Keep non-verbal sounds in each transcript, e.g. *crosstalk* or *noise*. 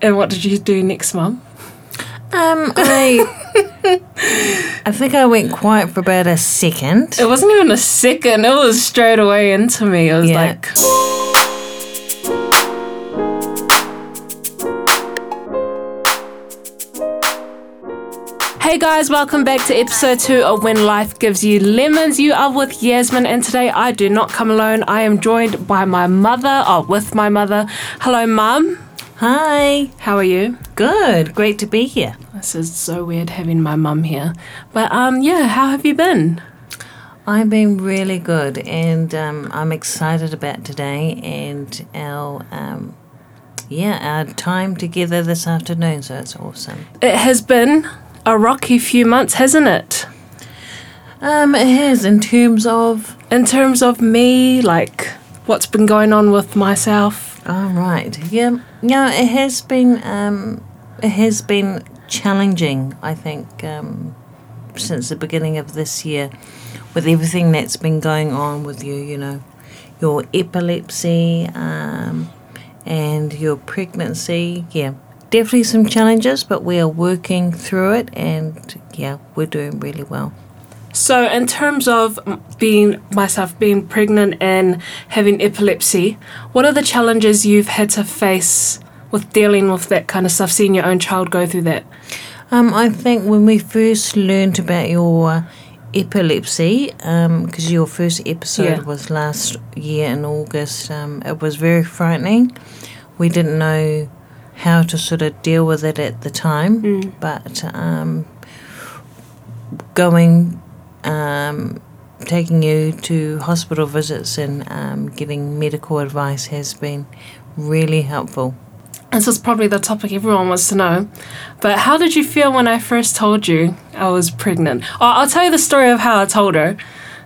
And what did you do next, Mum? Um, I, *laughs* I think I went quiet for about a second. It wasn't even a second. It was straight away into me. It was Yeah. like, Hey guys, welcome back to episode two of When Life Gives You Lemons. You are with Yasmin, and today I do not come alone. I am joined by my mother, oh, with my mother. Hello, Mum. Hi. How are you? Good. Great to be here. This is so weird having my mum here. But um, yeah, how have you been? I've been really good, and um, I'm excited about today and our um, yeah our time together this afternoon. So it's awesome. It has been a rocky few months, hasn't it? Um, it has in terms of. In terms of me, like what's been going on with myself. Oh right. Yeah. Yeah. It has been. Um, it has been challenging. I think um, since the beginning of this year, with everything that's been going on with you. You know, your epilepsy um, and your pregnancy. Yeah. Definitely some challenges, but we are working through it, and yeah, we're doing really well. So, in terms of being myself being pregnant and having epilepsy, what are the challenges you've had to face with dealing with that kind of stuff, seeing your own child go through that? Um, I think when we first learned about your epilepsy, because your first episode Yeah. was last year in August, um, it was very frightening. We didn't know how to sort of deal with it at the time, but um, going, um, taking you to hospital visits and um, giving medical advice has been really helpful. This is probably the topic everyone wants to know. But how did you feel when I first told you I was pregnant? Oh, I'll tell you the story of how I told her.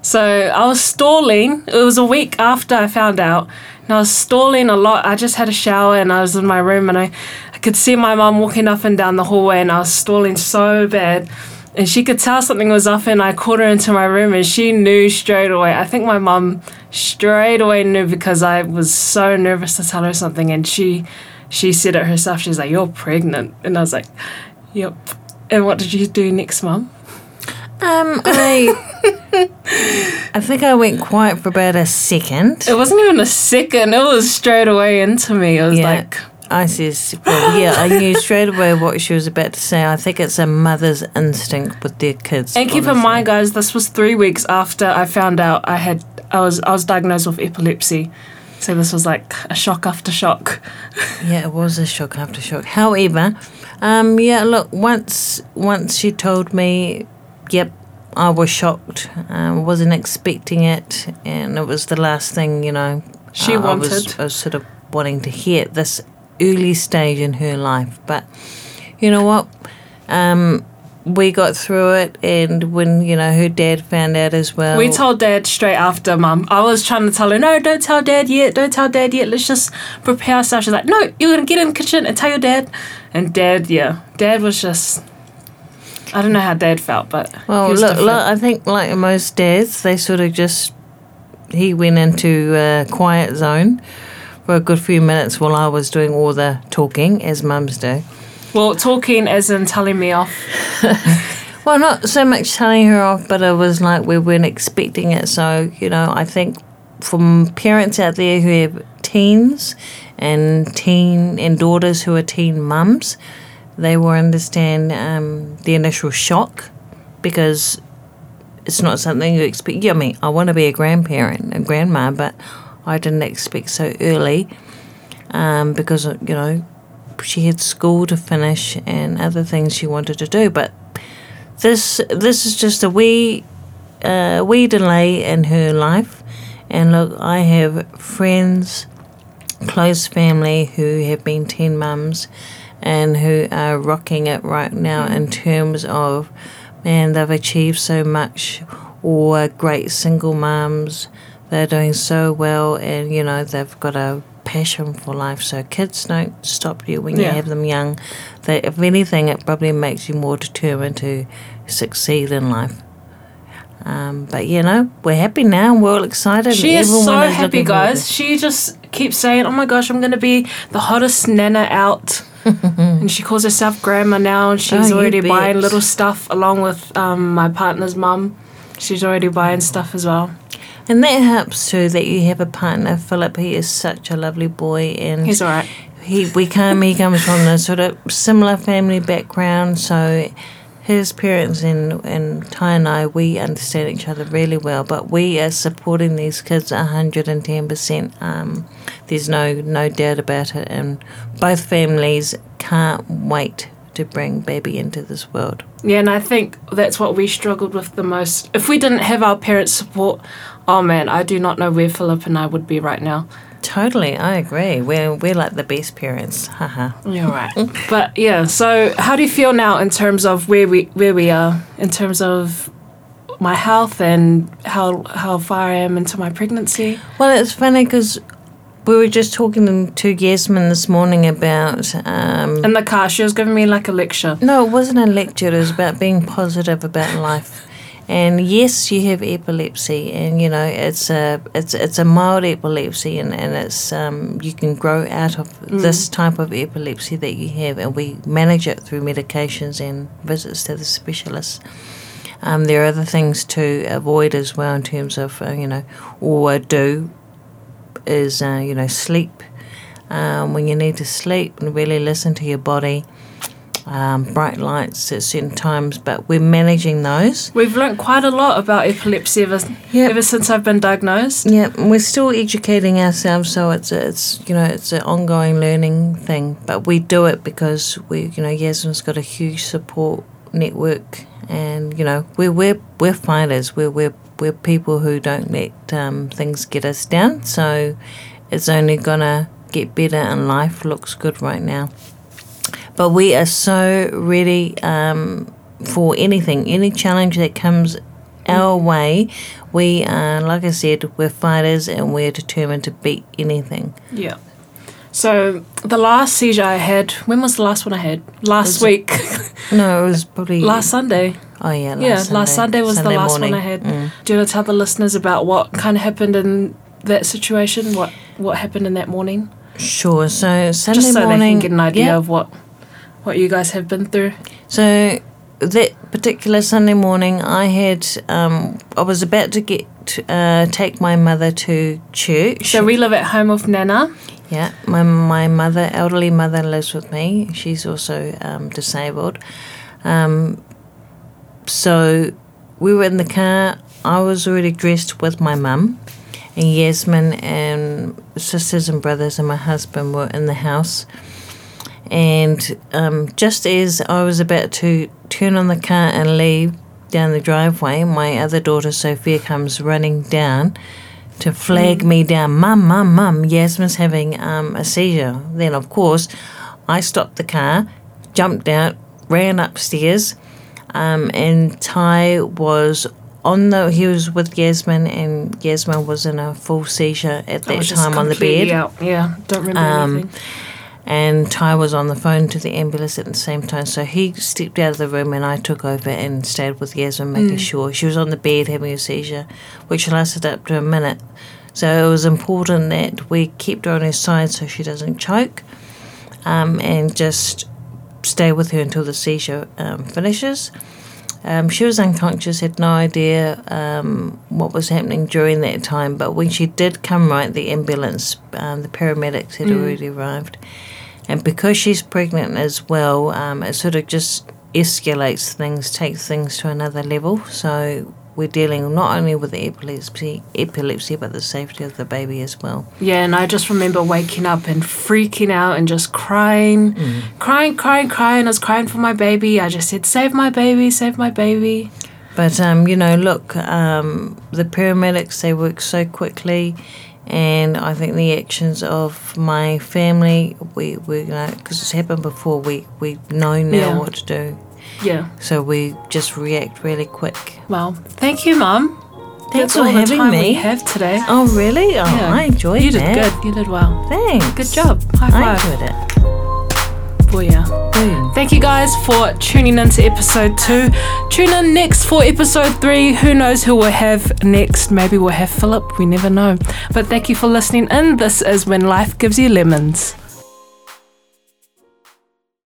So I was stalling. It was a week after I found out. And I was stalling a lot. I just had a shower and I was in my room and I, I could see my mum walking up and down the hallway and I was stalling so bad. And she could tell something was up and I called her into my room and she knew straight away. I think my mum straight away knew because I was so nervous to tell her something and she she said it herself. She's like, "You're pregnant," and I was like, "Yep." And what did you do next, Mum? Um, I, *laughs* I think I went quiet for about a second. It wasn't even a second. It was straight away into me. It was Yeah. like, I says, well, yeah, I knew straight away what she was about to say. I think it's a mother's instinct with their kids. and keep in mind, guys, this was three weeks after I found out I had I was I was diagnosed with epilepsy. So this was like a shock after shock. *laughs* Yeah, it was a shock after shock. However, um, yeah, look, once once she told me, yep, I was shocked. I wasn't expecting it, and it was the last thing, you know. She I- I was, wanted. I was sort of wanting to hear this early stage in her life. But you know what? Um, we got through it, and when you know her dad found out as well, We told Dad straight after, Mum. I was trying to tell her, no, don't tell Dad yet. Don't tell Dad yet. Let's just prepare ourselves. She's like, no, you're gonna get in the kitchen and tell your dad. And Dad, yeah, Dad was just. I don't know how Dad felt, but Well, look, different. look, I think like most dads, they sort of just he went into a quiet zone for a good few minutes while I was doing all the talking, as mums do. Well, talking as in telling me off. *laughs* Well, not so much telling her off, but it was like we weren't expecting it. So you know, I think from parents out there who have teens and teen and daughters who are teen mums, they will understand um, the initial shock because it's not something you expect. Yeah, I mean, I want to be a grandparent, a grandma, but I didn't expect so early um, because you know she had school to finish and other things she wanted to do. But this this is just a wee uh, wee delay in her life. And look, I have friends, close family who have been teen mums and who are rocking it right now in terms of man, they've achieved so much, or great single mums. They're doing so well, and you know they've got a passion for life. So kids don't stop you when you have them young. They, if anything, it probably makes you more determined to succeed in life. Um, but you know, we're happy now. And we're all excited. She is so everyone happy, to guys. She just keeps saying, "Oh my gosh, I'm gonna be the hottest nana out." *laughs* and she calls herself grandma now. And she's Oh, already buying little stuff along with um, my partner's mum. She's already buying stuff as well. And that helps too that you have a partner. Philip, he is such a lovely boy, and He's all right. he we come he comes from a sort of similar family background, so his parents and and Ty and I we understand each other really well. But we are supporting these kids hundred and ten percent. Um, there's no no doubt about it, and both families can't wait to bring baby into this world. Yeah, and I think that's what we struggled with the most. If we didn't have our parents' support, oh man, I do not know where Philip and I would be right now. Totally, I agree. We're we're like the best parents. Haha. You're right. *laughs* but yeah, so how do you feel now in terms of where we where we are in terms of my health and how how far I am into my pregnancy? Well, it's funny because we were just talking to Yasmin this morning about. Um, In the car, she was giving me like a lecture. no, it wasn't a lecture. It was about being positive about life. And yes, you have epilepsy, and you know it's a it's it's a mild epilepsy, and and it's um, you can grow out of this type of epilepsy that you have, and we manage it through medications and visits to the specialists. Um, there are other things to avoid as well in terms of uh, you know or do is uh, you know sleep um, when you need to sleep and really listen to your body. Um, bright lights at certain times, but we're managing those. We've learnt quite a lot about epilepsy ever, Yep. ever since I've been diagnosed. Yeah, we're still educating ourselves, so it's a, it's you know it's an ongoing learning thing. But we do it because we you know Yasmin's got a huge support network, and you know we're we're we're fighters. We're we're we're people who don't let um, things get us down. So it's only gonna get better, and life looks good right now. But we are so ready um, for anything, any challenge that comes our way. We are, like I said, we're fighters and we're determined to beat anything. Yeah. So the last seizure I had, when was the last one I had? Last Was week. *laughs* No, it was probably last Sunday. Oh yeah, last yeah, Sunday. last Sunday was Sunday the last morning. one I had. Mm. Do you want to tell the listeners about what kind of happened in that situation? What what happened in that morning? Sure. So Sunday Just so morning, they can get an idea yeah. of what what you guys have been through. So that particular Sunday morning, I had um, I was about to get uh, take my mother to church. So we live at home with Nana. Yeah, my my mother, elderly mother, lives with me. She's also um, disabled. Um, so we were in the car. I was already dressed with my mum, and Yasmin and sisters and brothers and my husband were in the house. And um, just as I was about to turn on the car and leave down the driveway, my other daughter Sophia comes running down to flag me down. Mum, mum, mum, Yasmin's having um, a seizure. Then, of course, I stopped the car, jumped out, ran upstairs, um, and Ty was on the. He was with Yasmin, and Yasmin was in a full seizure at that time on the bed. Out. Yeah, don't remember Um, anything. And Ty was on the phone to the ambulance at the same time. So he stepped out of the room and I took over and stayed with Yasmin, making sure she was on the bed having a seizure, which lasted up to a minute. So it was important that we kept her on her side so she doesn't choke um, and just stay with her until the seizure um, finishes. Um, she was unconscious, had no idea um, what was happening during that time. But when she did come right, the ambulance, um, the paramedics had already arrived. And because she's pregnant as well, um, it sort of just escalates things, takes things to another level. So we're dealing not only with the epilepsy, epilepsy, but the safety of the baby as well. Yeah, and I just remember waking up and freaking out and just crying, crying, crying, crying. I was crying for my baby. I just said, "Save my baby, save my baby." But um, you know, look, um, the paramedics they work so quickly, and I think the actions of my family, we we you know because it's happened before, we we know now Yeah. what to do, Yeah. so we just react really quick. Well, thank you, Mum. Thanks That's for having me. we have today. Oh really? Oh, Yeah. I enjoyed it. You did that. good. You did well. Thanks. Good job. High five. I enjoyed it. Thank you guys for tuning in to episode two. Tune in next for episode three. Who knows who we'll have next? Maybe we'll have Philip. We never know. But thank you for listening in. This is When Life Gives You Lemons.